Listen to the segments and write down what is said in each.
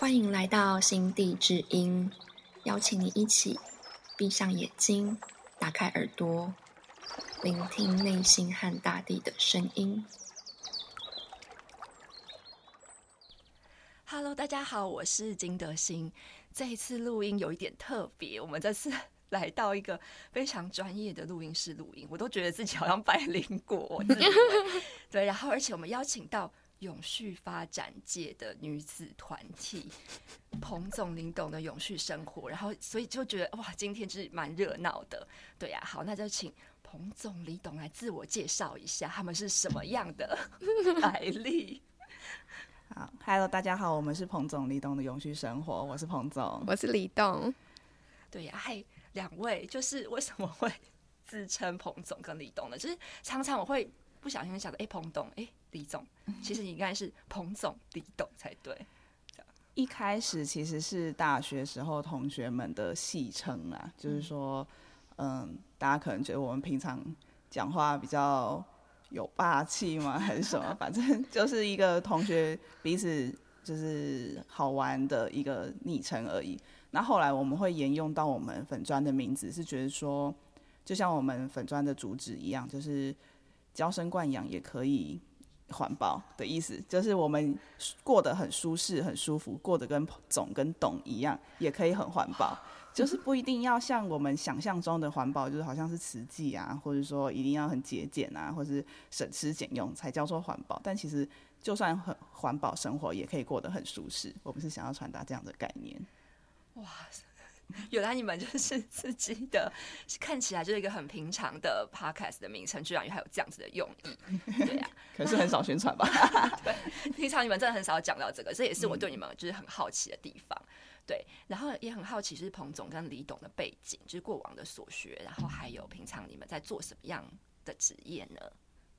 欢迎来到心地之音，邀请你一起闭上眼睛，打开耳朵，聆听内心和大地的声音。Hello，大家好，我是金德兴。这一次录音有一点特别，我们这次来到一个非常专业的录音室录音，我都觉得自己好像百灵果，对。然后，而且我们邀请到永续发展界的女子团体 彭总、林董的永续生活，然后所以就觉得哇，今天就是蛮热闹的。对呀、好，那就请彭总、李董来自我介绍一下，他们是什么样的 来历。好，Hello，大家好，我们是彭总李董的永续生活，我是彭总。我是李董，对呀、嗨，两位，就是为什么会自称彭总跟李董呢？就是常常我会不小心想着，哎、彭董，哎、李总，其实你应该是彭总、李董才对。一开始其实是大学时候同学们的戏称啦，就是说，嗯，大家可能觉得我们平常讲话比较有霸气吗，还是什么？反正就是一个同学彼此就是好玩的一个昵称而已。那后来我们会沿用到我们粉砖的名字，是觉得说，就像我们粉砖的主旨一样，就是娇生惯养也可以环保的意思，就是我们过得很舒适、很舒服，过得跟总跟董一样，也可以很环保。就是不一定要像我们想象中的环保，就是好像是慈济啊，或者说一定要很节俭啊，或是省吃俭用才叫做环保。但其实就算很环保生活，也可以过得很舒适。我们是想要传达这样的概念。原来你们就是自己的，看起来就是一个很平常的 podcast 的名称，居然还有这样子的用意。对呀、可是很少宣传吧？对平常你们真的很少讲到这个，这也是我对你们就是很好奇的地方。对，然后也很好奇是彭总跟李董的背景，就是过往的所学，然后还有平常你们在做什么样的职业呢？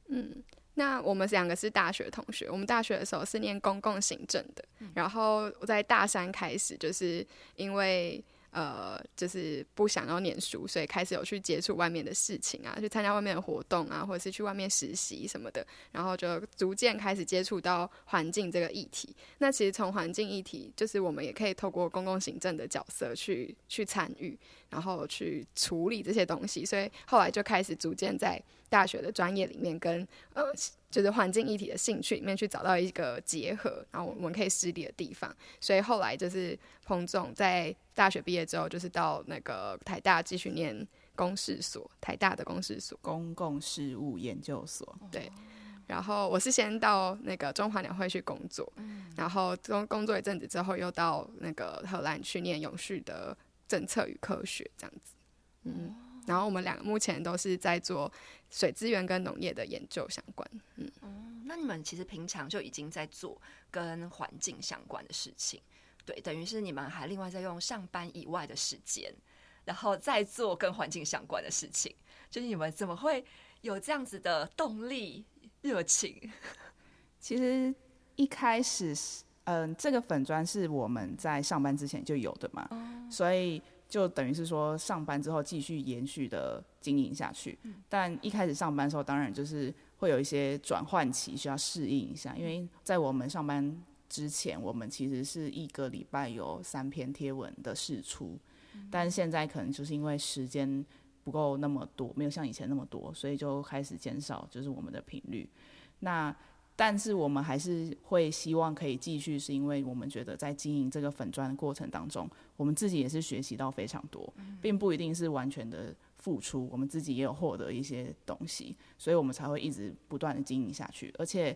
嗯，那我们两个是大学同学，我们大学的时候是念公共行政的，然后我在大三开始，就是因为呃，就是不想要念书，所以开始有去接触外面的事情啊，去参加外面的活动啊，或者是去外面实习什么的，然后就逐渐开始接触到环境这个议题。那其实从环境议题，就是我们也可以透过公共行政的角色去去参与，然后去处理这些东西，所以后来就开始逐渐在大学的专业里面跟呃，就是环境议题的兴趣里面去找到一个结合，然后我们可以施力的地方。所以后来就是彭总在大学毕业之后，就是到那个台大继续念公事所，台大的公事所。公共事务研究所。对，然后我是先到那个中华鸟会去工作，然后工工作一阵子之后，又到那个荷兰去念永续的政策与科学这样子。嗯，然后我们两个目前都是在做水资源跟农业的研究相关。嗯，那你们其实平常就已经在做跟环境相关的事情，对，等于是你们还另外在用上班以外的时间，然后再做跟环境相关的事情，就是你们怎么会有这样子的动力、热情？其实一开始是，嗯、这个粉砖是我们在上班之前就有的嘛，所以就等于是说上班之后继续延续的经营下去。但一开始上班的时候，当然就是会有一些转换期，需要适应一下，因为在我们上班之前，我们其实是一个礼拜有三篇贴文的试出，但现在可能就是因为时间不够那么多，没有像以前那么多，所以就开始减少就是我们的频率。那但是我们还是会希望可以继续，是因为我们觉得在经营这个粉砖的过程当中，我们自己也是学习到非常多，并不一定是完全的付出，我们自己也有获得一些东西，所以我们才会一直不断的经营下去。而且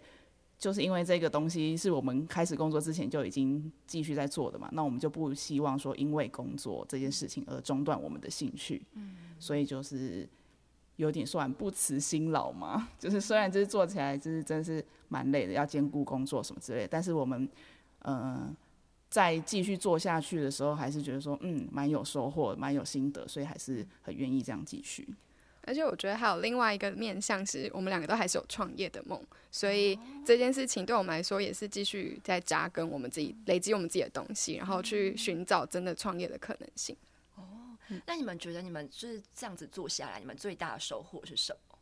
就是因为这个东西是我们开始工作之前就已经继续在做的嘛，那我们就不希望说因为工作这件事情而中断我们的兴趣，所以就是。有点算不辞辛劳嘛，就是虽然就是做起来就是真是蛮累的，要兼顾工作什么之类的，但是我们呃在继续做下去的时候，还是觉得说嗯蛮有收获，蛮有心得，所以还是很愿意这样继续。而且我觉得还有另外一个面向是，我们两个都还是有创业的梦，所以这件事情对我们来说也是继续在扎根我们自己，累积我们自己的东西，然后去寻找真的创业的可能性。哦那你们觉得你们就是这样子做下来，你们最大的收获是什么？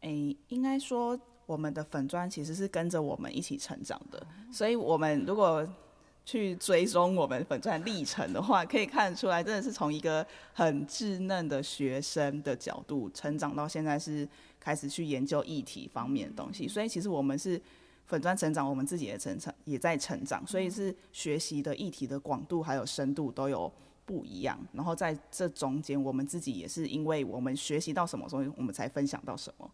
诶，应该说我们的粉砖其实是跟着我们一起成长的，所以我们如果去追踪我们粉钻历程的话，可以看得出来，真的是从一个很稚嫩的学生的角度成长到现在是开始去研究议题方面的东西。所以其实我们是粉钻成长，我们自己也成长，也在成长，所以是学习的议题的广度还有深度都有不一样。然后在这中间，我们自己也是因为我们学习到什么，所以我们才分享到什么。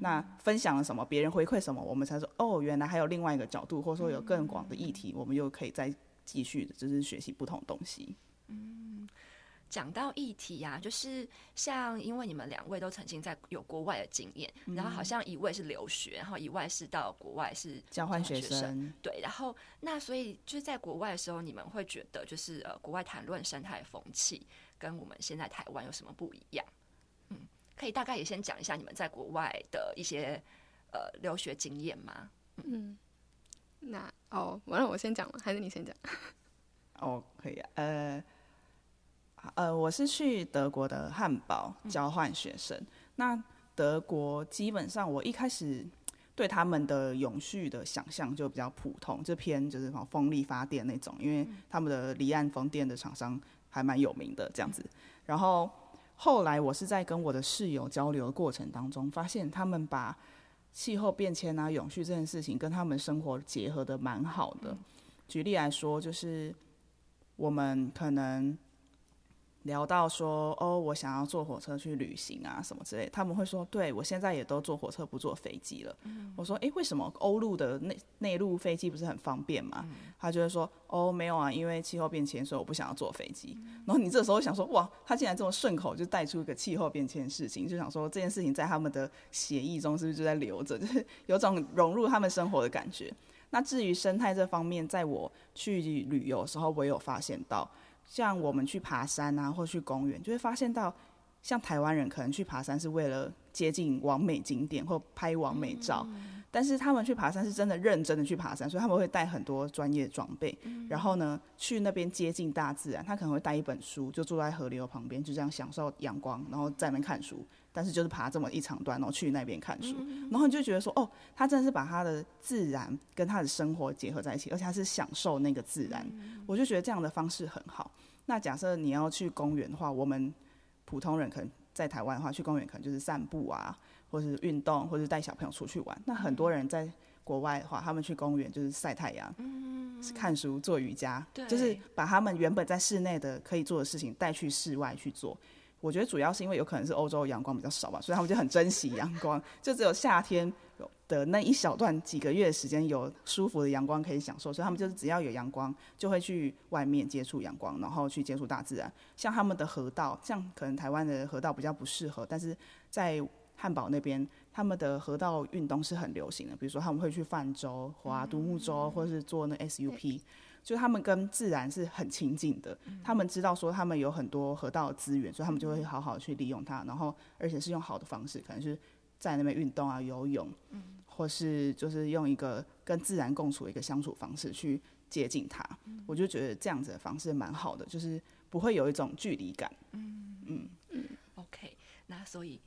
那分享了什么，别人回馈什么，我们才说哦，原来还有另外一个角度，或者说有更广的议题，我们又可以再继续的，就是学习不同东西。讲到议题啊，就是像因为你们两位都曾经在有国外的经验，然后好像一位是留学，然后一位是到国外是交换学生。对，然后那所以就是在国外的时候，你们会觉得就是呃，国外谈论生态风气跟我们现在台湾有什么不一样？嗯，可以大概也先讲一下你们在国外的一些呃留学经验吗？嗯，那哦，完了，我先讲吗？还是你先讲？哦，可以啊，呃。呃，我是去德国的汉堡交换学生。那德国基本上，我一开始对他们的永续的想象就比较普通，就偏就是什风力发电那种，因为他们的离岸风电的厂商还蛮有名的这样子。然后后来我是在跟我的室友交流的过程当中，发现他们把气候变迁啊、永续这件事情跟他们生活结合的蛮好的。举例来说，就是我们可能。聊到说哦，我想要坐火车去旅行啊，什么之类，他们会说，对我现在也都坐火车不坐飞机了。我说，哎，为什么欧陆的内内陆飞机不是很方便吗？他就会说，哦，没有啊，因为气候变迁，所以我不想要坐飞机。然后你这时候想说，哇，他竟然这么顺口就带出一个气候变迁事情，就想说这件事情在他们的协议中是不是就在留着，就是有种融入他们生活的感觉。那至于生态这方面，在我去旅游的时候，我有发现到。像我们去爬山啊，或去公园，就会发现到，像台湾人可能去爬山是为了接近完美景点或拍完美照，但是他们去爬山是真的认真的去爬山，所以他们会带很多专业装备，然后呢去那边接近大自然，他可能会带一本书，就坐在河流旁边，就这样享受阳光，然后在那边看书。但是就是爬这么一长段，然后去那边看书，然后你就觉得说，哦，他真的是把他的自然跟他的生活结合在一起，而且他是享受那个自然。我就觉得这样的方式很好。那假设你要去公园的话，我们普通人可能在台湾的话，去公园可能就是散步啊，或是运动，或是带小朋友出去玩。那很多人在国外的话，他们去公园就是晒太阳、看书、做瑜伽，就是把他们原本在室内的可以做的事情带去室外去做。我觉得主要是因为有可能是欧洲阳光比较少吧，所以他们就很珍惜阳光，就只有夏天的那一小段几个月的时间有舒服的阳光可以享受，所以他们就是只要有阳光就会去外面接触阳光，然后去接触大自然。像他们的河道，像可能台湾的河道比较不适合，但是在汉堡那边，他们的河道运动是很流行的，比如说他们会去泛舟、划独木舟，或是做那 SUP。就他们跟自然是很亲近的，他们知道说他们有很多河道资源，所以他们就会好好去利用它，然后而且是用好的方式，可能是在那边运动啊、游泳，或是就是用一个跟自然共处的一个相处方式去接近它。我就觉得这样子的方式蛮好的，就是不会有一种距离感。嗯嗯嗯，OK，那所以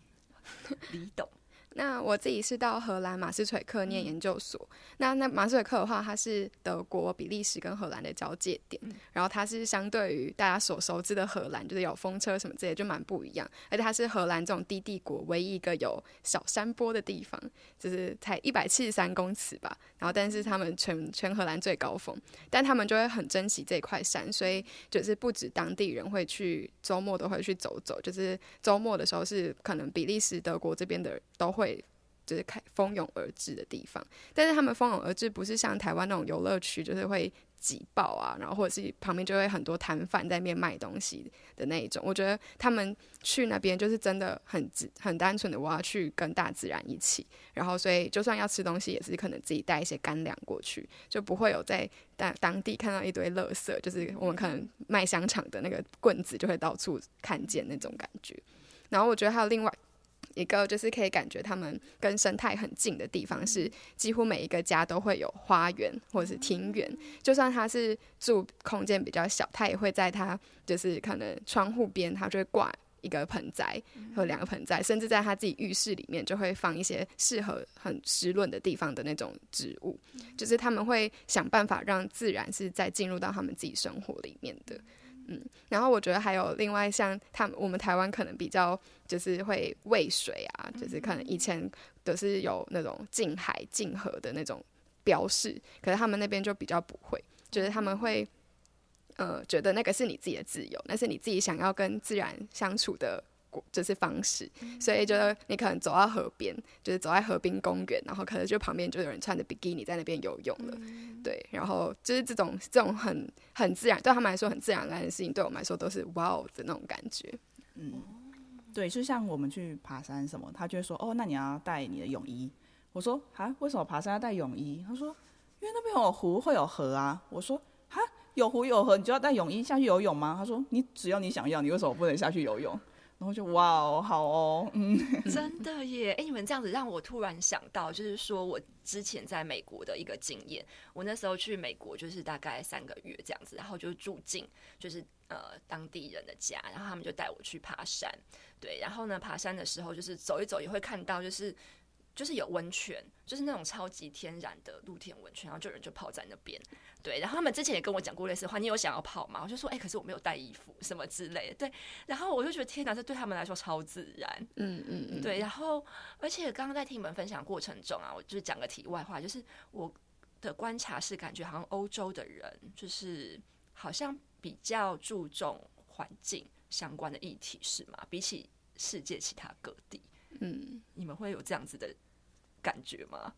你懂那我自己是到荷兰马斯垂克念研究所。那那马斯垂克的话，它是德国、比利时跟荷兰的交界点。然后它是相对于大家所熟知的荷兰，就是有风车什么之类，就蛮不一样。而且它是荷兰这种低地国唯一一个有小山坡的地方，就是才一百七十三公尺吧。然后但是他们全全荷兰最高峰，但他们就会很珍惜这块山，所以就是不止当地人会去周末都会去走走，就是周末的时候是可能比利时、德国这边的都会。会就是开蜂拥而至的地方，但是他们蜂拥而至不是像台湾那种游乐区，就是会挤爆啊，然后或者是旁边就会很多摊贩在那边卖东西的那一种。我觉得他们去那边就是真的很很单纯的，我要去跟大自然一起。然后所以就算要吃东西，也是可能自己带一些干粮过去，就不会有在当当地看到一堆垃圾，就是我们可能卖香肠的那个棍子就会到处看见那种感觉。然后我觉得还有另外。一个就是可以感觉他们跟生态很近的地方，是几乎每一个家都会有花园或者是庭园。就算他是住空间比较小，他也会在他就是可能窗户边，他就会挂一个盆栽和两个盆栽，甚至在他自己浴室里面就会放一些适合很湿润的地方的那种植物，就是他们会想办法让自然是在进入到他们自己生活里面的。嗯，然后我觉得还有另外像他们，我们台湾可能比较就是会喂水啊，就是可能以前都是有那种近海、近河的那种标示，可是他们那边就比较不会，就是他们会呃觉得那个是你自己的自由，那是你自己想要跟自然相处的。就是方式，所以就是你可能走到河边，就是走在河滨公园，然后可能就旁边就有人穿着比基尼在那边游泳了，对，然后就是这种这种很很自然，对他们来说很自然而然的事情，对我们来说都是哇哦的那种感觉。嗯，对，就像我们去爬山什么，他就会说哦，那你要带你的泳衣。我说啊，为什么爬山要带泳衣？他说因为那边有湖会有河啊。我说哈，有湖有河，你就要带泳衣下去游泳吗？他说你只要你想要，你为什么不能下去游泳？然后就哇哦，好哦，嗯，真的耶！哎，你们这样子让我突然想到，就是说我之前在美国的一个经验。我那时候去美国就是大概三个月这样子，然后就住进就是呃当地人的家，然后他们就带我去爬山。对，然后呢，爬山的时候就是走一走也会看到，就是。就是有温泉，就是那种超级天然的露天温泉，然后就有人就泡在那边。对，然后他们之前也跟我讲过类似的话，你有想要泡吗？我就说，哎，可是我没有带衣服什么之类的。对，然后我就觉得天哪，这对他们来说超自然。嗯嗯嗯。对，然后而且刚刚在听你们分享过程中啊，我就是讲个题外话，就是我的观察是感觉好像欧洲的人就是好像比较注重环境相关的议题，是吗？比起世界其他各地。嗯，你们会有这样子的感觉吗？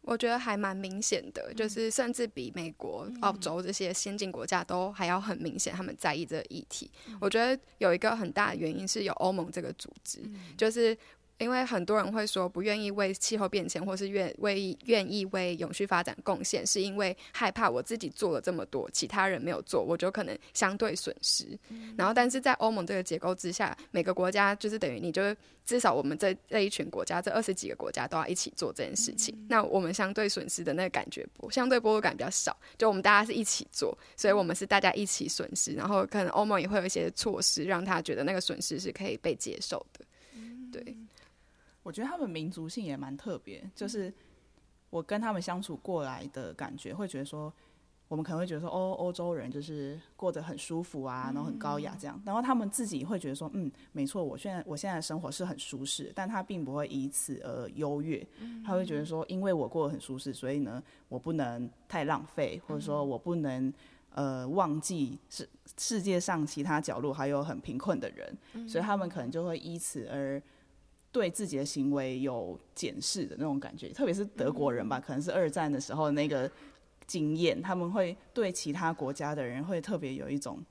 我觉得还蛮明显的，就是甚至比美国、澳洲这些先进国家都还要很明显，他们在意这个议题。我觉得有一个很大的原因是有欧盟这个组织，就是。因为很多人会说不愿意为气候变迁，或是愿为愿意为永续发展贡献，是因为害怕我自己做了这么多，其他人没有做，我就可能相对损失。然后，但是在欧盟这个结构之下，每个国家就是等于你就至少我们这这一群国家，这二十几个国家都要一起做这件事情。那我们相对损失的那个感觉不，相对剥夺感比较少。就我们大家是一起做，所以我们是大家一起损失。然后可能欧盟也会有一些措施，让他觉得那个损失是可以被接受的。对。我觉得他们民族性也蛮特别，就是我跟他们相处过来的感觉，会觉得说，我们可能会觉得说，欧欧洲人就是过得很舒服啊，然后很高雅这样，然后他们自己会觉得说，嗯，没错，我现在我现在的生活是很舒适，但他并不会以此而优越，他会觉得说，因为我过得很舒适，所以呢，我不能太浪费，或者说我不能呃忘记世世界上其他角落还有很贫困的人，所以他们可能就会以此而。对自己的行为有检视的那种感觉，特别是德国人吧，可能是二战的时候那个经验，他们会对其他国家的人会特别有一种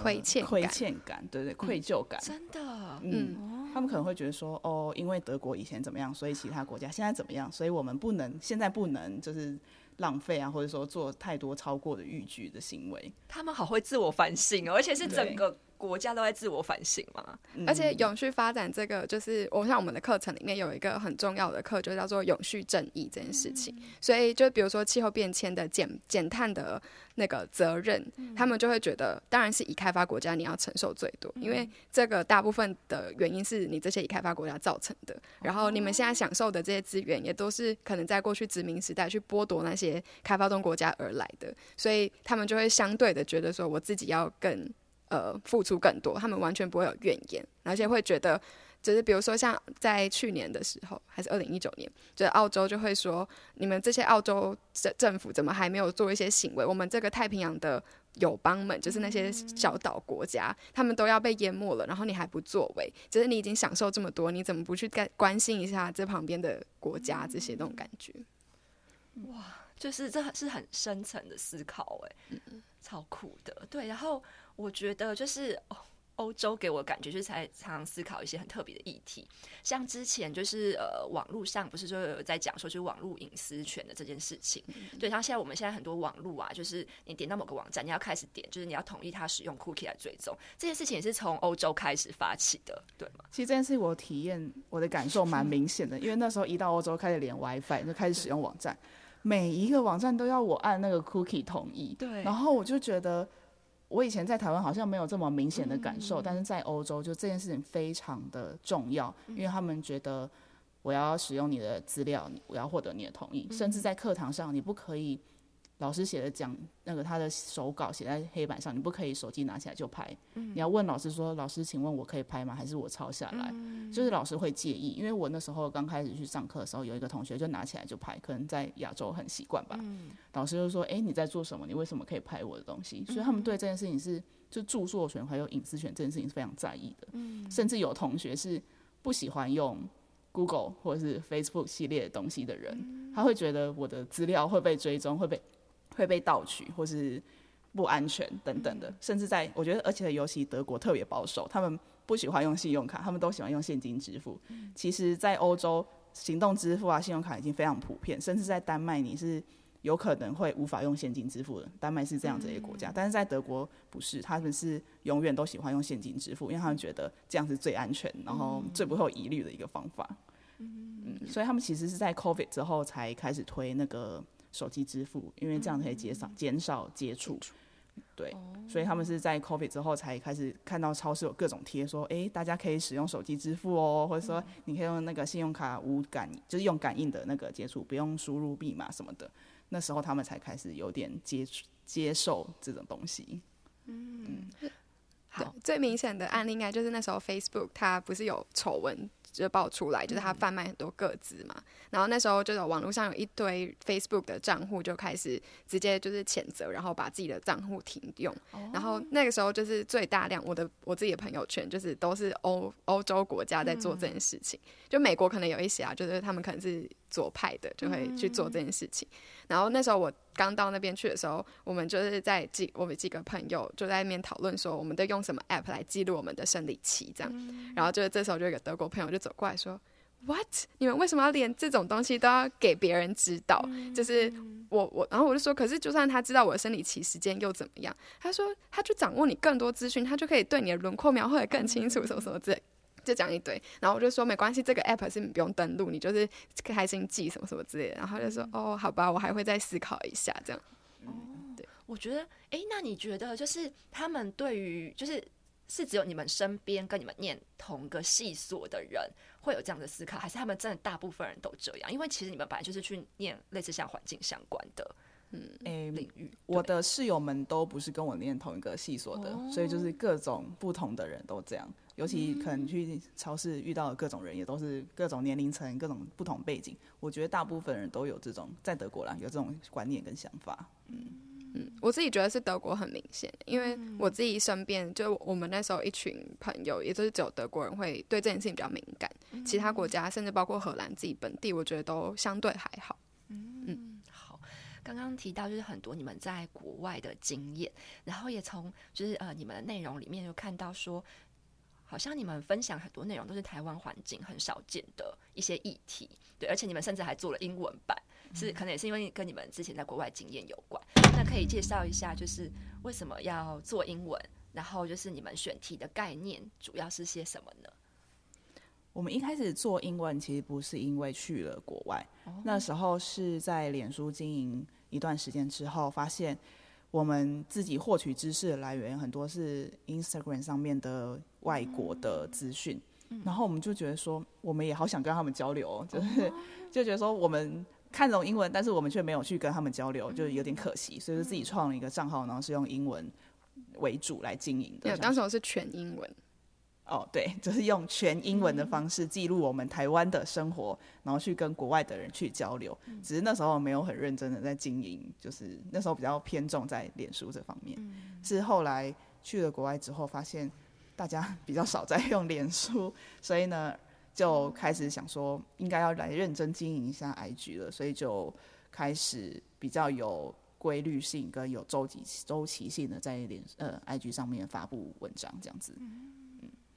亏欠亏欠感，对对，愧疚感，真的，嗯，他们可能会觉得说，哦，因为德国以前怎么样，所以其他国家现在怎么样，所以我们不能现在不能就是浪费啊，或者说做太多超过的逾矩的行为。他们好会自我反省，而且是整个。国家都在自我反省嘛，而且永续发展这个，就是我像我们的课程里面有一个很重要的课，就叫做永续正义这件事情。所以，就比如说气候变迁的减减碳的那个责任，他们就会觉得，当然是以开发国家你要承受最多，因为这个大部分的原因是你这些已开发国家造成的。然后你们现在享受的这些资源，也都是可能在过去殖民时代去剥夺那些开发中国家而来的，所以他们就会相对的觉得说，我自己要更。呃，付出更多，他们完全不会有怨言，而且会觉得，就是比如说像在去年的时候，还是二零一九年，就是澳洲就会说，你们这些澳洲政政府怎么还没有做一些行为？我们这个太平洋的友邦们，就是那些小岛国家，他们都要被淹没了，然后你还不作为，就是你已经享受这么多，你怎么不去关关心一下这旁边的国家这些那种感觉？哇，就是这是很深层的思考，哎，超酷的，对，然后。我觉得就是欧洲给我感觉就是才常常思考一些很特别的议题，像之前就是呃网络上不是说有在讲说就是网络隐私权的这件事情，对，像现在我们现在很多网络啊，就是你点到某个网站，你要开始点，就是你要同意它使用 cookie 来追踪，这件事情也是从欧洲开始发起的，对吗？其实这件事我体验我的感受蛮明显的，因为那时候一到欧洲开始连 WiFi 就开始使用网站，每一个网站都要我按那个 cookie 同意，对，然后我就觉得。我以前在台湾好像没有这么明显的感受，但是在欧洲就这件事情非常的重要，因为他们觉得我要使用你的资料，我要获得你的同意，甚至在课堂上你不可以。老师写的讲那个他的手稿写在黑板上，你不可以手机拿起来就拍。你要问老师说：“老师，请问我可以拍吗？还是我抄下来？”就是老师会介意，因为我那时候刚开始去上课的时候，有一个同学就拿起来就拍，可能在亚洲很习惯吧。老师就说：“哎，你在做什么？你为什么可以拍我的东西？”所以他们对这件事情是就著作权还有隐私权这件事情是非常在意的。甚至有同学是不喜欢用 Google 或者是 Facebook 系列的东西的人，他会觉得我的资料会被追踪，会被。会被盗取或是不安全等等的，甚至在我觉得，而且尤其德国特别保守，他们不喜欢用信用卡，他们都喜欢用现金支付。其实，在欧洲，行动支付啊，信用卡已经非常普遍，甚至在丹麦，你是有可能会无法用现金支付的。丹麦是这样子一个国家，但是在德国不是，他们是永远都喜欢用现金支付，因为他们觉得这样是最安全，然后最不会有疑虑的一个方法。嗯，所以他们其实是在 COVID 之后才开始推那个。手机支付，因为这样可以减少减少接触，对，所以他们是在 COVID 之后才开始看到超市有各种贴说，哎，大家可以使用手机支付哦，或者说你可以用那个信用卡无感，就是用感应的那个接触，不用输入密码什么的。那时候他们才开始有点接触接受这种东西。嗯，好，最明显的案例应该就是那时候 Facebook 它不是有丑闻。就爆出来，就是他贩卖很多个资嘛。然后那时候就有网络上有一堆 Facebook 的账户就开始直接就是谴责，然后把自己的账户停用。然后那个时候就是最大量，我的我自己的朋友圈就是都是欧欧洲国家在做这件事情。就美国可能有一些啊，就是他们可能是左派的，就会去做这件事情。然后那时候我刚到那边去的时候，我们就是在几我们几个朋友就在那边讨论说，我们都用什么 App 来记录我们的生理期这样。然后就是这时候就有个德国朋友就走过来说：“What？你们为什么要连这种东西都要给别人知道？就是我我，然后我就说，可是就算他知道我的生理期时间又怎么样？他说他就掌握你更多资讯，他就可以对你的轮廓描绘的更清楚，什么什么之类。”就讲一堆，然后我就说没关系，这个 app 是你不用登录，你就是开心记什么什么之类的。然后就说哦，好吧，我还会再思考一下这样。哦，对，我觉得，哎，那你觉得就是他们对于就是是只有你们身边跟你们念同个系所的人会有这样的思考，还是他们真的大部分人都这样？因为其实你们本来就是去念类似像环境相关的。嗯，诶，领域，我的室友们都不是跟我念同一个系所的，所以就是各种不同的人都这样。尤其可能去超市遇到的各种人，也都是各种年龄层、各种不同背景。我觉得大部分人都有这种，在德国啦，有这种观念跟想法。嗯嗯，我自己觉得是德国很明显，因为我自己身边就我们那时候一群朋友，也就是只有德国人会对这件事情比较敏感，其他国家甚至包括荷兰自己本地，我觉得都相对还好。嗯好。刚刚提到就是很多你们在国外的经验，然后也从就是呃你们的内容里面就看到说，好像你们分享很多内容都是台湾环境很少见的一些议题，对，而且你们甚至还做了英文版，是可能也是因为跟你们之前在国外经验有关。那可以介绍一下，就是为什么要做英文，然后就是你们选题的概念主要是些什么呢？我们一开始做英文其实不是因为去了国外，那时候是在脸书经营。一段时间之后，发现我们自己获取知识的来源很多是 Instagram 上面的外国的资讯，然后我们就觉得说，我们也好想跟他们交流，就是 就觉得说，我们看懂英文，但是我们却没有去跟他们交流，就有点可惜，所以就自己创了一个账号，然后是用英文为主来经营的。对，当时我是全英文。哦，对，就是用全英文的方式记录我们台湾的生活，然后去跟国外的人去交流。只是那时候没有很认真的在经营，就是那时候比较偏重在脸书这方面。是后来去了国外之后，发现大家 比较少在用脸书，所以呢，就开始想说应该要来认真经营一下 IG 了。所以就开始比较有规律性跟有周期周期性的在脸呃 IG 上面发布文章这样子。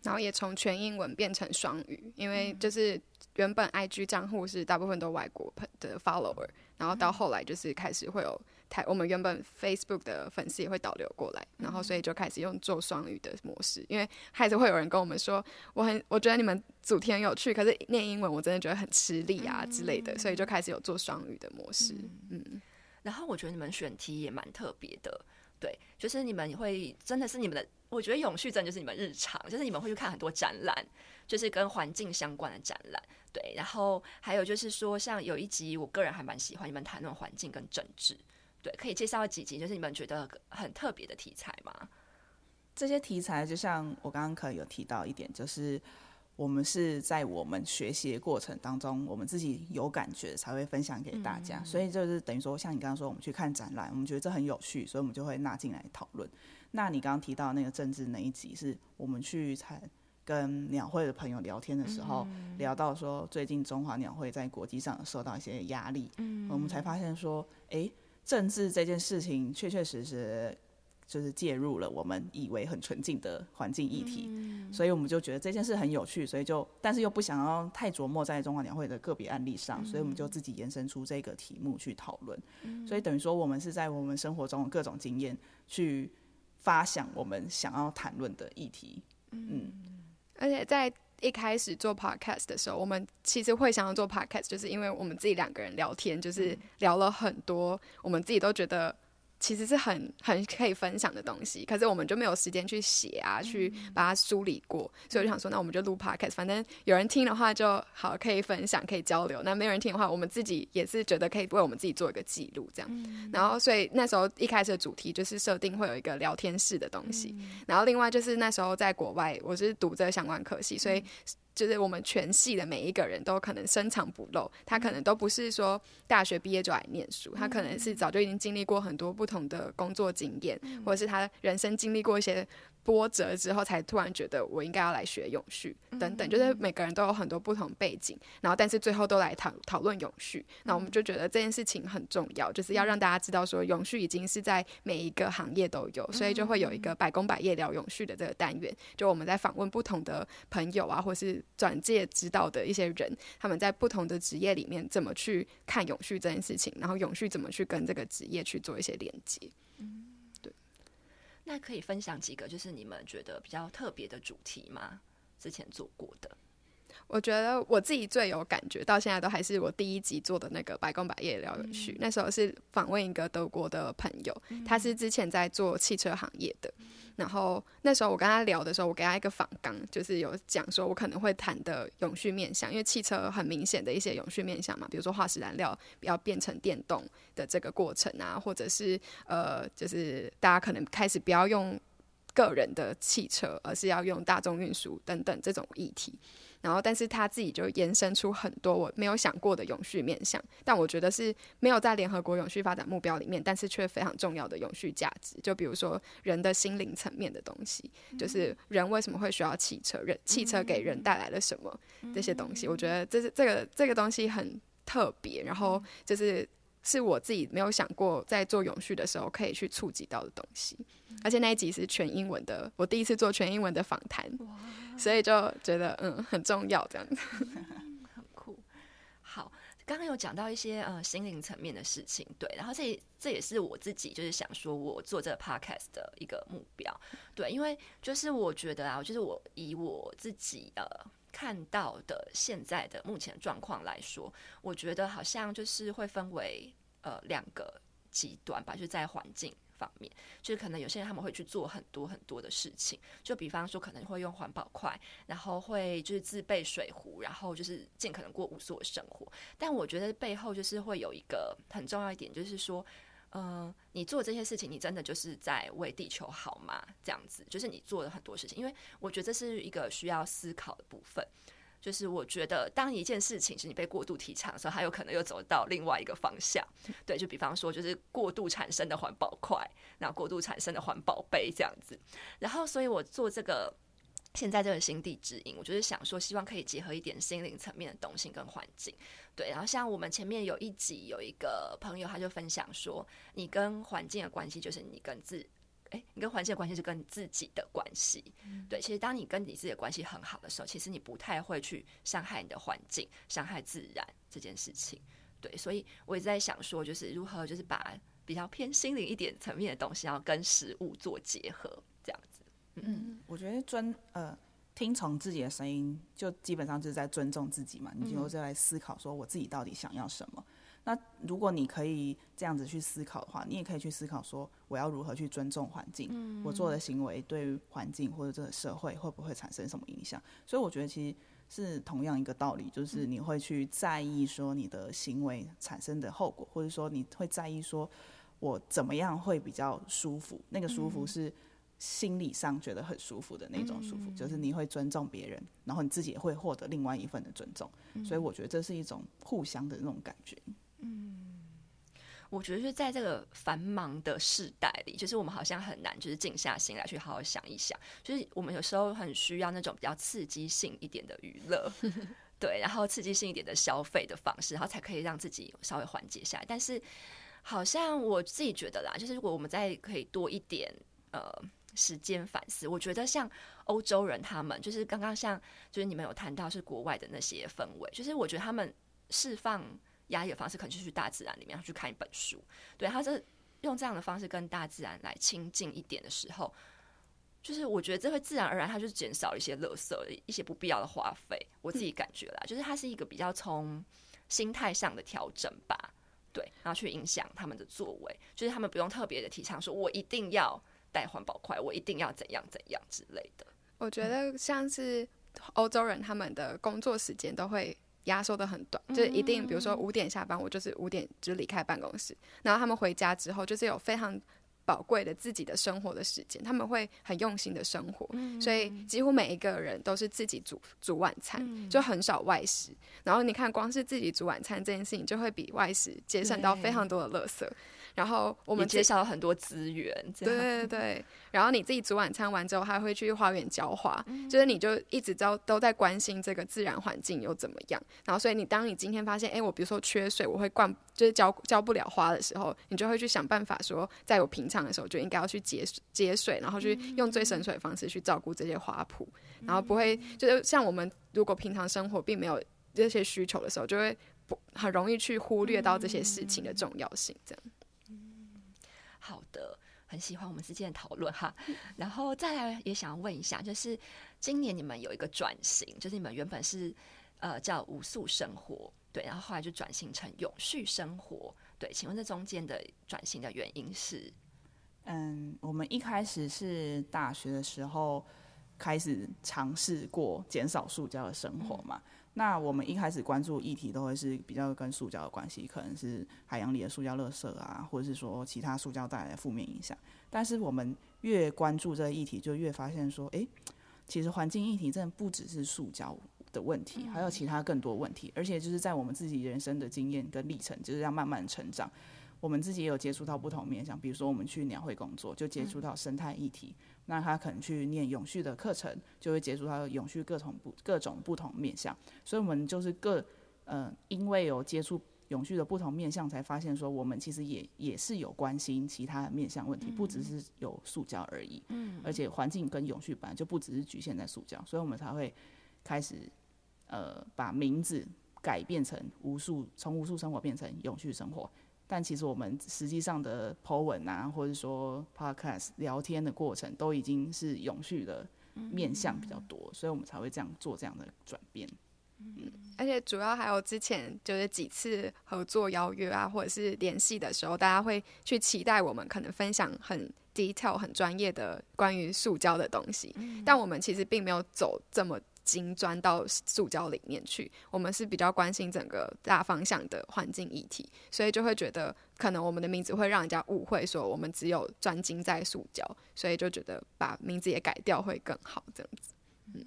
然后也从全英文变成双语，因为就是原本 IG 账户是大部分都外国的 follower，然后到后来就是开始会有台我们原本 Facebook 的粉丝也会导流过来，然后所以就开始用做双语的模式，因为还是会有人跟我们说，我很我觉得你们主题很有趣，可是念英文我真的觉得很吃力啊之类的，所以就开始有做双语的模式。嗯，然后我觉得你们选题也蛮特别的。对，就是你们会真的是你们的，我觉得永续真的就是你们日常，就是你们会去看很多展览，就是跟环境相关的展览。对，然后还有就是说，像有一集我个人还蛮喜欢你们谈论环境跟政治。对，可以介绍几集，就是你们觉得很特别的题材吗？这些题材就像我刚刚可能有提到一点，就是我们是在我们学习的过程当中，我们自己有感觉才会分享给大家。所以就是等于说，像你刚刚说，我们去看展览，我们觉得这很有趣，所以我们就会纳进来讨论。那你刚刚提到那个政治那一集，是我们去才跟鸟会的朋友聊天的时候，聊到说最近中华鸟会在国际上受到一些压力，嗯，我们才发现说，哎，政治这件事情确确实实。就是介入了我们以为很纯净的环境议题，所以我们就觉得这件事很有趣，所以就但是又不想要太琢磨在中华鸟会的个别案例上，所以我们就自己延伸出这个题目去讨论。所以等于说，我们是在我们生活中的各种经验去发想我们想要谈论的议题。嗯，而且在一开始做 podcast 的时候，我们其实会想要做 podcast，就是因为我们自己两个人聊天，就是聊了很多，我们自己都觉得。其实是很很可以分享的东西，可是我们就没有时间去写啊，去把它梳理过，所以我就想说，那我们就录 podcast，反正有人听的话就好，可以分享，可以交流。那没有人听的话，我们自己也是觉得可以为我们自己做一个记录，这样。然后，所以那时候一开始的主题就是设定会有一个聊天室的东西，然后另外就是那时候在国外，我是读这个相关科系，所以。就是我们全系的每一个人都可能深藏不露，他可能都不是说大学毕业就来念书，他可能是早就已经经历过很多不同的工作经验，或者是他人生经历过一些。波折之后，才突然觉得我应该要来学永续等等，就是每个人都有很多不同背景，然后但是最后都来讨讨论永续。那我们就觉得这件事情很重要，就是要让大家知道说永续已经是在每一个行业都有，所以就会有一个百工百业聊永续的这个单元。就我们在访问不同的朋友啊，或是转介指导的一些人，他们在不同的职业里面怎么去看永续这件事情，然后永续怎么去跟这个职业去做一些连接。那可以分享几个，就是你们觉得比较特别的主题吗？之前做过的，我觉得我自己最有感觉，到现在都还是我第一集做的那个白工百业聊永续。那时候是访问一个德国的朋友，他是之前在做汽车行业的。然后那时候我跟他聊的时候，我给他一个访纲，就是有讲说我可能会谈的永续面向，因为汽车很明显的一些永续面向嘛，比如说化石燃料要变成电动的这个过程啊，或者是呃，就是大家可能开始不要用个人的汽车，而是要用大众运输等等这种议题。然后，但是他自己就延伸出很多我没有想过的永续面向，但我觉得是没有在联合国永续发展目标里面，但是却非常重要的永续价值。就比如说人的心灵层面的东西，就是人为什么会需要汽车？人汽车给人带来了什么？这些东西，我觉得这是这个这个东西很特别。然后就是是我自己没有想过在做永续的时候可以去触及到的东西。而且那一集是全英文的，我第一次做全英文的访谈，所以就觉得嗯很重要这样子，很酷。好，刚刚有讲到一些呃心灵层面的事情，对，然后这这也是我自己就是想说我做这个 podcast 的一个目标，对，因为就是我觉得啊，就是我以我自己呃看到的现在的目前状况来说，我觉得好像就是会分为呃两个极端吧，就是在环境。方面，就是可能有些人他们会去做很多很多的事情，就比方说可能会用环保筷，然后会就是自备水壶，然后就是尽可能过无所生活。但我觉得背后就是会有一个很重要一点，就是说，嗯，你做这些事情，你真的就是在为地球好吗？这样子，就是你做了很多事情，因为我觉得这是一个需要思考的部分。就是我觉得，当一件事情是你被过度提倡的时候，它有可能又走到另外一个方向。对，就比方说，就是过度产生的环保块，然后过度产生的环保杯这样子。然后，所以我做这个现在这个心地指引，我就是想说，希望可以结合一点心灵层面的东西跟环境。对，然后像我们前面有一集有一个朋友，他就分享说，你跟环境的关系就是你跟自。哎，你跟环境的关系是跟你自己的关系，对。其实当你跟你自己的关系很好的时候，其实你不太会去伤害你的环境、伤害自然这件事情。对，所以我也在想说，就是如何就是把比较偏心灵一点层面的东西，然后跟食物做结合，这样子。嗯，我觉得专呃听从自己的声音，就基本上就是在尊重自己嘛。你就在思考说，我自己到底想要什么。那如果你可以这样子去思考的话，你也可以去思考说，我要如何去尊重环境，我做的行为对环境或者这个社会会不会产生什么影响？所以我觉得其实是同样一个道理，就是你会去在意说你的行为产生的后果，或者说你会在意说我怎么样会比较舒服，那个舒服是。心理上觉得很舒服的那种舒服，就是你会尊重别人，然后你自己也会获得另外一份的尊重，所以我觉得这是一种互相的那种感觉。嗯，我觉得就在这个繁忙的时代里，就是我们好像很难就是静下心来去好好想一想，就是我们有时候很需要那种比较刺激性一点的娱乐，对，然后刺激性一点的消费的方式，然后才可以让自己稍微缓解下来。但是好像我自己觉得啦，就是如果我们再可以多一点呃。时间反思，我觉得像欧洲人，他们就是刚刚像就是你们有谈到是国外的那些氛围，就是我觉得他们释放压抑的方式，可能就是去大自然里面去看一本书，对，他是用这样的方式跟大自然来亲近一点的时候，就是我觉得这会自然而然，它就是减少一些垃圾、一些不必要的花费。我自己感觉啦，就是它是一个比较从心态上的调整吧，对，然后去影响他们的作为，就是他们不用特别的提倡说，我一定要。带环保筷，我一定要怎样怎样之类的。我觉得像是欧洲人，他们的工作时间都会压缩的很短，就是一定，比如说五点下班，我就是五点就离开办公室，然后他们回家之后，就是有非常。宝贵的自己的生活的时间，他们会很用心的生活，所以几乎每一个人都是自己煮煮晚餐，就很少外食。然后你看，光是自己煮晚餐这件事情，就会比外食节省到非常多的垃圾。然后我们介绍了很多资源，对对对。然后你自己煮晚餐完之后，还会去花园浇花，就是你就一直都都在关心这个自然环境又怎么样。然后，所以你当你今天发现，哎，我比如说缺水，我会灌，就是浇浇不了花的时候，你就会去想办法说，在我平常。的时候就应该要去节节水，然后去用最省水的方式去照顾这些花圃，然后不会就是像我们如果平常生活并没有这些需求的时候，就会不很容易去忽略到这些事情的重要性。这样，嗯，好的，很喜欢我们之间的讨论哈。然后再来也想要问一下，就是今年你们有一个转型，就是你们原本是呃叫无素生活，对，然后后来就转型成永续生活，对，请问这中间的转型的原因是？嗯，我们一开始是大学的时候开始尝试过减少塑胶的生活嘛。那我们一开始关注议题都会是比较跟塑胶的关系，可能是海洋里的塑胶垃圾啊，或者是说其他塑胶带来的负面影响。但是我们越关注这个议题，就越发现说，哎，其实环境议题真的不只是塑胶的问题，还有其他更多问题。而且就是在我们自己人生的经验跟历程，就是要慢慢成长。我们自己也有接触到不同面向，比如说我们去鸟会工作，就接触到生态议题；那他可能去念永续的课程，就会接触到永续各种不各种不同面向。所以，我们就是各呃，因为有接触永续的不同面向，才发现说我们其实也也是有关心其他的面向问题，不只是有塑胶而已。嗯，而且环境跟永续本来就不只是局限在塑胶，所以我们才会开始呃把名字改变成无数，从无数生活变成永续生活。但其实我们实际上的 po 文啊，或者说 podcast 聊天的过程，都已经是永续的面向比较多，所以我们才会这样做这样的转变。嗯，而且主要还有之前就是几次合作邀约啊，或者是联系的时候，大家会去期待我们可能分享很 detail、很专业的关于塑胶的东西，但我们其实并没有走这么。精钻到塑胶里面去，我们是比较关心整个大方向的环境议题，所以就会觉得可能我们的名字会让人家误会，说我们只有专精在塑胶，所以就觉得把名字也改掉会更好，这样子。嗯，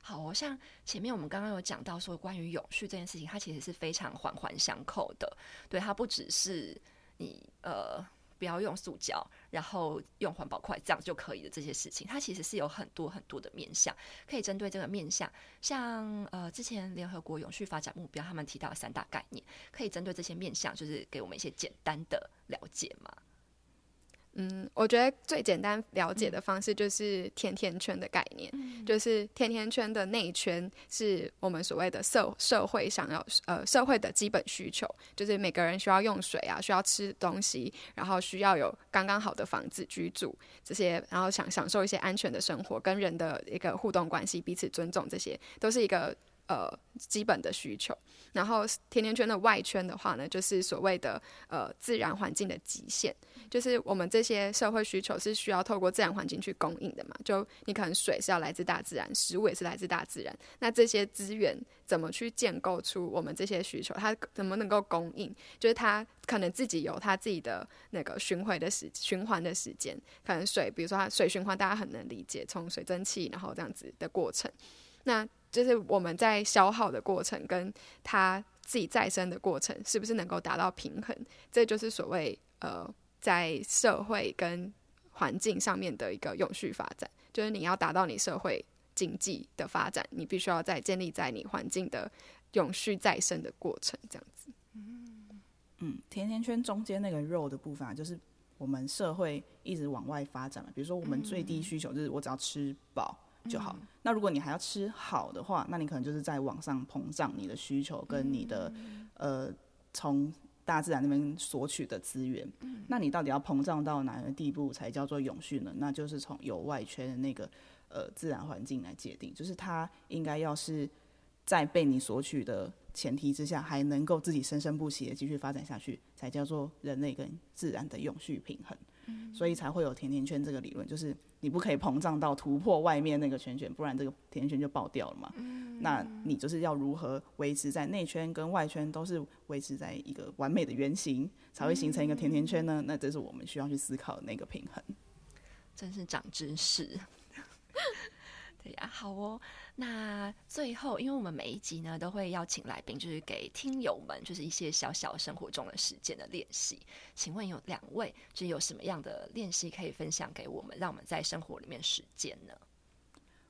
好，像前面我们刚刚有讲到说，关于永续这件事情，它其实是非常环环相扣的，对，它不只是你呃。不要用塑胶，然后用环保筷，这样就可以的。这些事情，它其实是有很多很多的面向，可以针对这个面向。像呃，之前联合国永续发展目标，他们提到三大概念，可以针对这些面向，就是给我们一些简单的了解嘛。嗯，我觉得最简单了解的方式就是甜甜圈的概念，就是甜甜圈的内圈是我们所谓的社社会想要呃社会的基本需求，就是每个人需要用水啊，需要吃东西，然后需要有刚刚好的房子居住这些，然后想享受一些安全的生活，跟人的一个互动关系，彼此尊重，这些都是一个。呃基本的需求。然后甜甜圈的外圈的话呢，就是所谓的呃自然环境的极限，就是我们这些社会需求是需要透过自然环境去供应的嘛。就你可能水是要来自大自然，食物也是来自大自然，那这些资源怎么去建构出我们这些需求？它怎么能够供应？就是它可能自己有它自己的那个循环的时循环的时间，可能水，比如说它水循环，大家很能理解，从水蒸气然后这样子的过程，那。就是我们在消耗的过程，跟它自己再生的过程，是不是能够达到平衡？这就是所谓呃，在社会跟环境上面的一个永续发展。就是你要达到你社会经济的发展，你必须要在建立在你环境的永续再生的过程，这样子。嗯嗯，甜甜圈中间那个肉的部分，啊，就是我们社会一直往外发展嘛。比如说，我们最低需求就是我只要吃饱。就好。那如果你还要吃好的话，那你可能就是在网上膨胀你的需求跟你的呃从大自然那边索取的资源。那你到底要膨胀到哪个地步才叫做永续呢？那就是从有外圈的那个呃自然环境来界定，就是它应该要是在被你索取的前提之下，还能够自己生生不息的继续发展下去，才叫做人类跟自然的永续平衡。所以才会有甜甜圈这个理论，就是你不可以膨胀到突破外面那个圈圈，不然这个甜甜圈就爆掉了嘛。那你就是要如何维持在内圈跟外圈都是维持在一个完美的圆形，才会形成一个甜甜圈呢？那这是我们需要去思考的那个平衡。真是长知识。对呀，好哦。那最后，因为我们每一集呢都会邀请来宾，就是给听友们就是一些小小生活中的实践的练习。请问有两位，就有什么样的练习可以分享给我们，让我们在生活里面实践呢？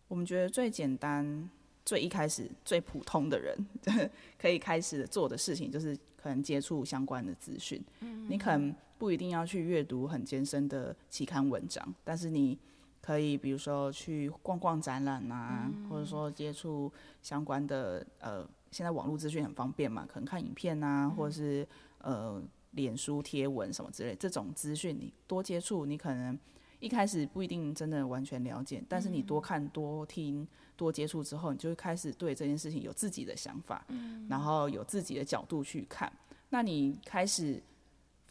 我们觉得最简单、最一开始、最普通的人 可以开始做的事情，就是可能接触相关的资讯。嗯，你可能不一定要去阅读很艰深的期刊文章，但是你。可以，比如说去逛逛展览啊，或者说接触相关的呃，现在网络资讯很方便嘛，可能看影片啊，或者是呃，脸书贴文什么之类，这种资讯你多接触，你可能一开始不一定真的完全了解，但是你多看、多听、多接触之后，你就会开始对这件事情有自己的想法，然后有自己的角度去看，那你开始。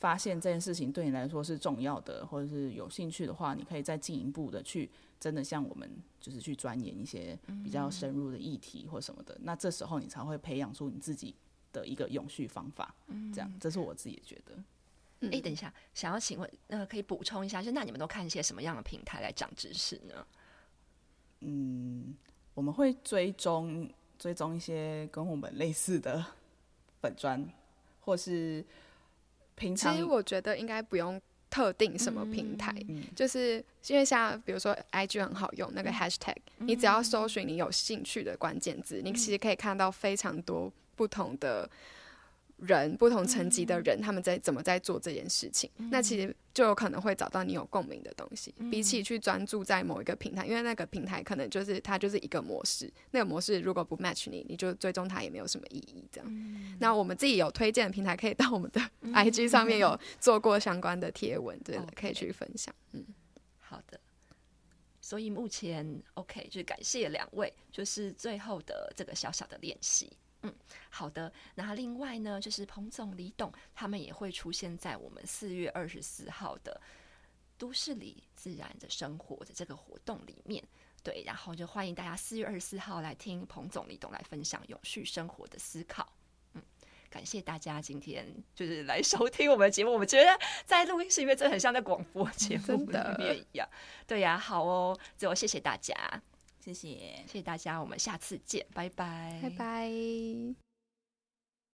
发现这件事情对你来说是重要的，或者是有兴趣的话，你可以再进一步的去真的像我们就是去钻研一些比较深入的议题或什么的。那这时候你才会培养出你自己的一个永续方法。这样，这是我自己觉得。哎，等一下，想要请问，那可以补充一下，就那你们都看一些什么样的平台来讲知识呢？嗯，我们会追踪追踪一些跟我们类似的粉砖，或是。其实我觉得应该不用特定什么平台，就是因为像比如说 IG 很好用，那个 Hashtag，你只要搜寻你有兴趣的关键字，你其实可以看到非常多不同的。人不同层级的人，他们在怎么在做这件事情？那其实就有可能会找到你有共鸣的东西。比起去专注在某一个平台，因为那个平台可能就是它就是一个模式，那个模式如果不 match 你，你就追踪它也没有什么意义。这样，那我们自己有推荐的平台，可以到我们的 IG 上面有 做过相关的贴文，对，可以去分享。嗯，好的。所以目前 OK，就是感谢两位，就是最后的这个小小的练习。嗯，好的。那另外呢，就是彭总、李董他们也会出现在我们四月二十四号的都市里自然的生活的这个活动里面。对，然后就欢迎大家四月二十四号来听彭总、李董来分享永续生活的思考。嗯，感谢大家今天就是来收听我们的节目。我们觉得在录音室里面真的很像在广播节目里面一样。对呀，好哦，最后谢谢大家。谢谢，谢谢大家，我们下次见，拜拜，拜拜。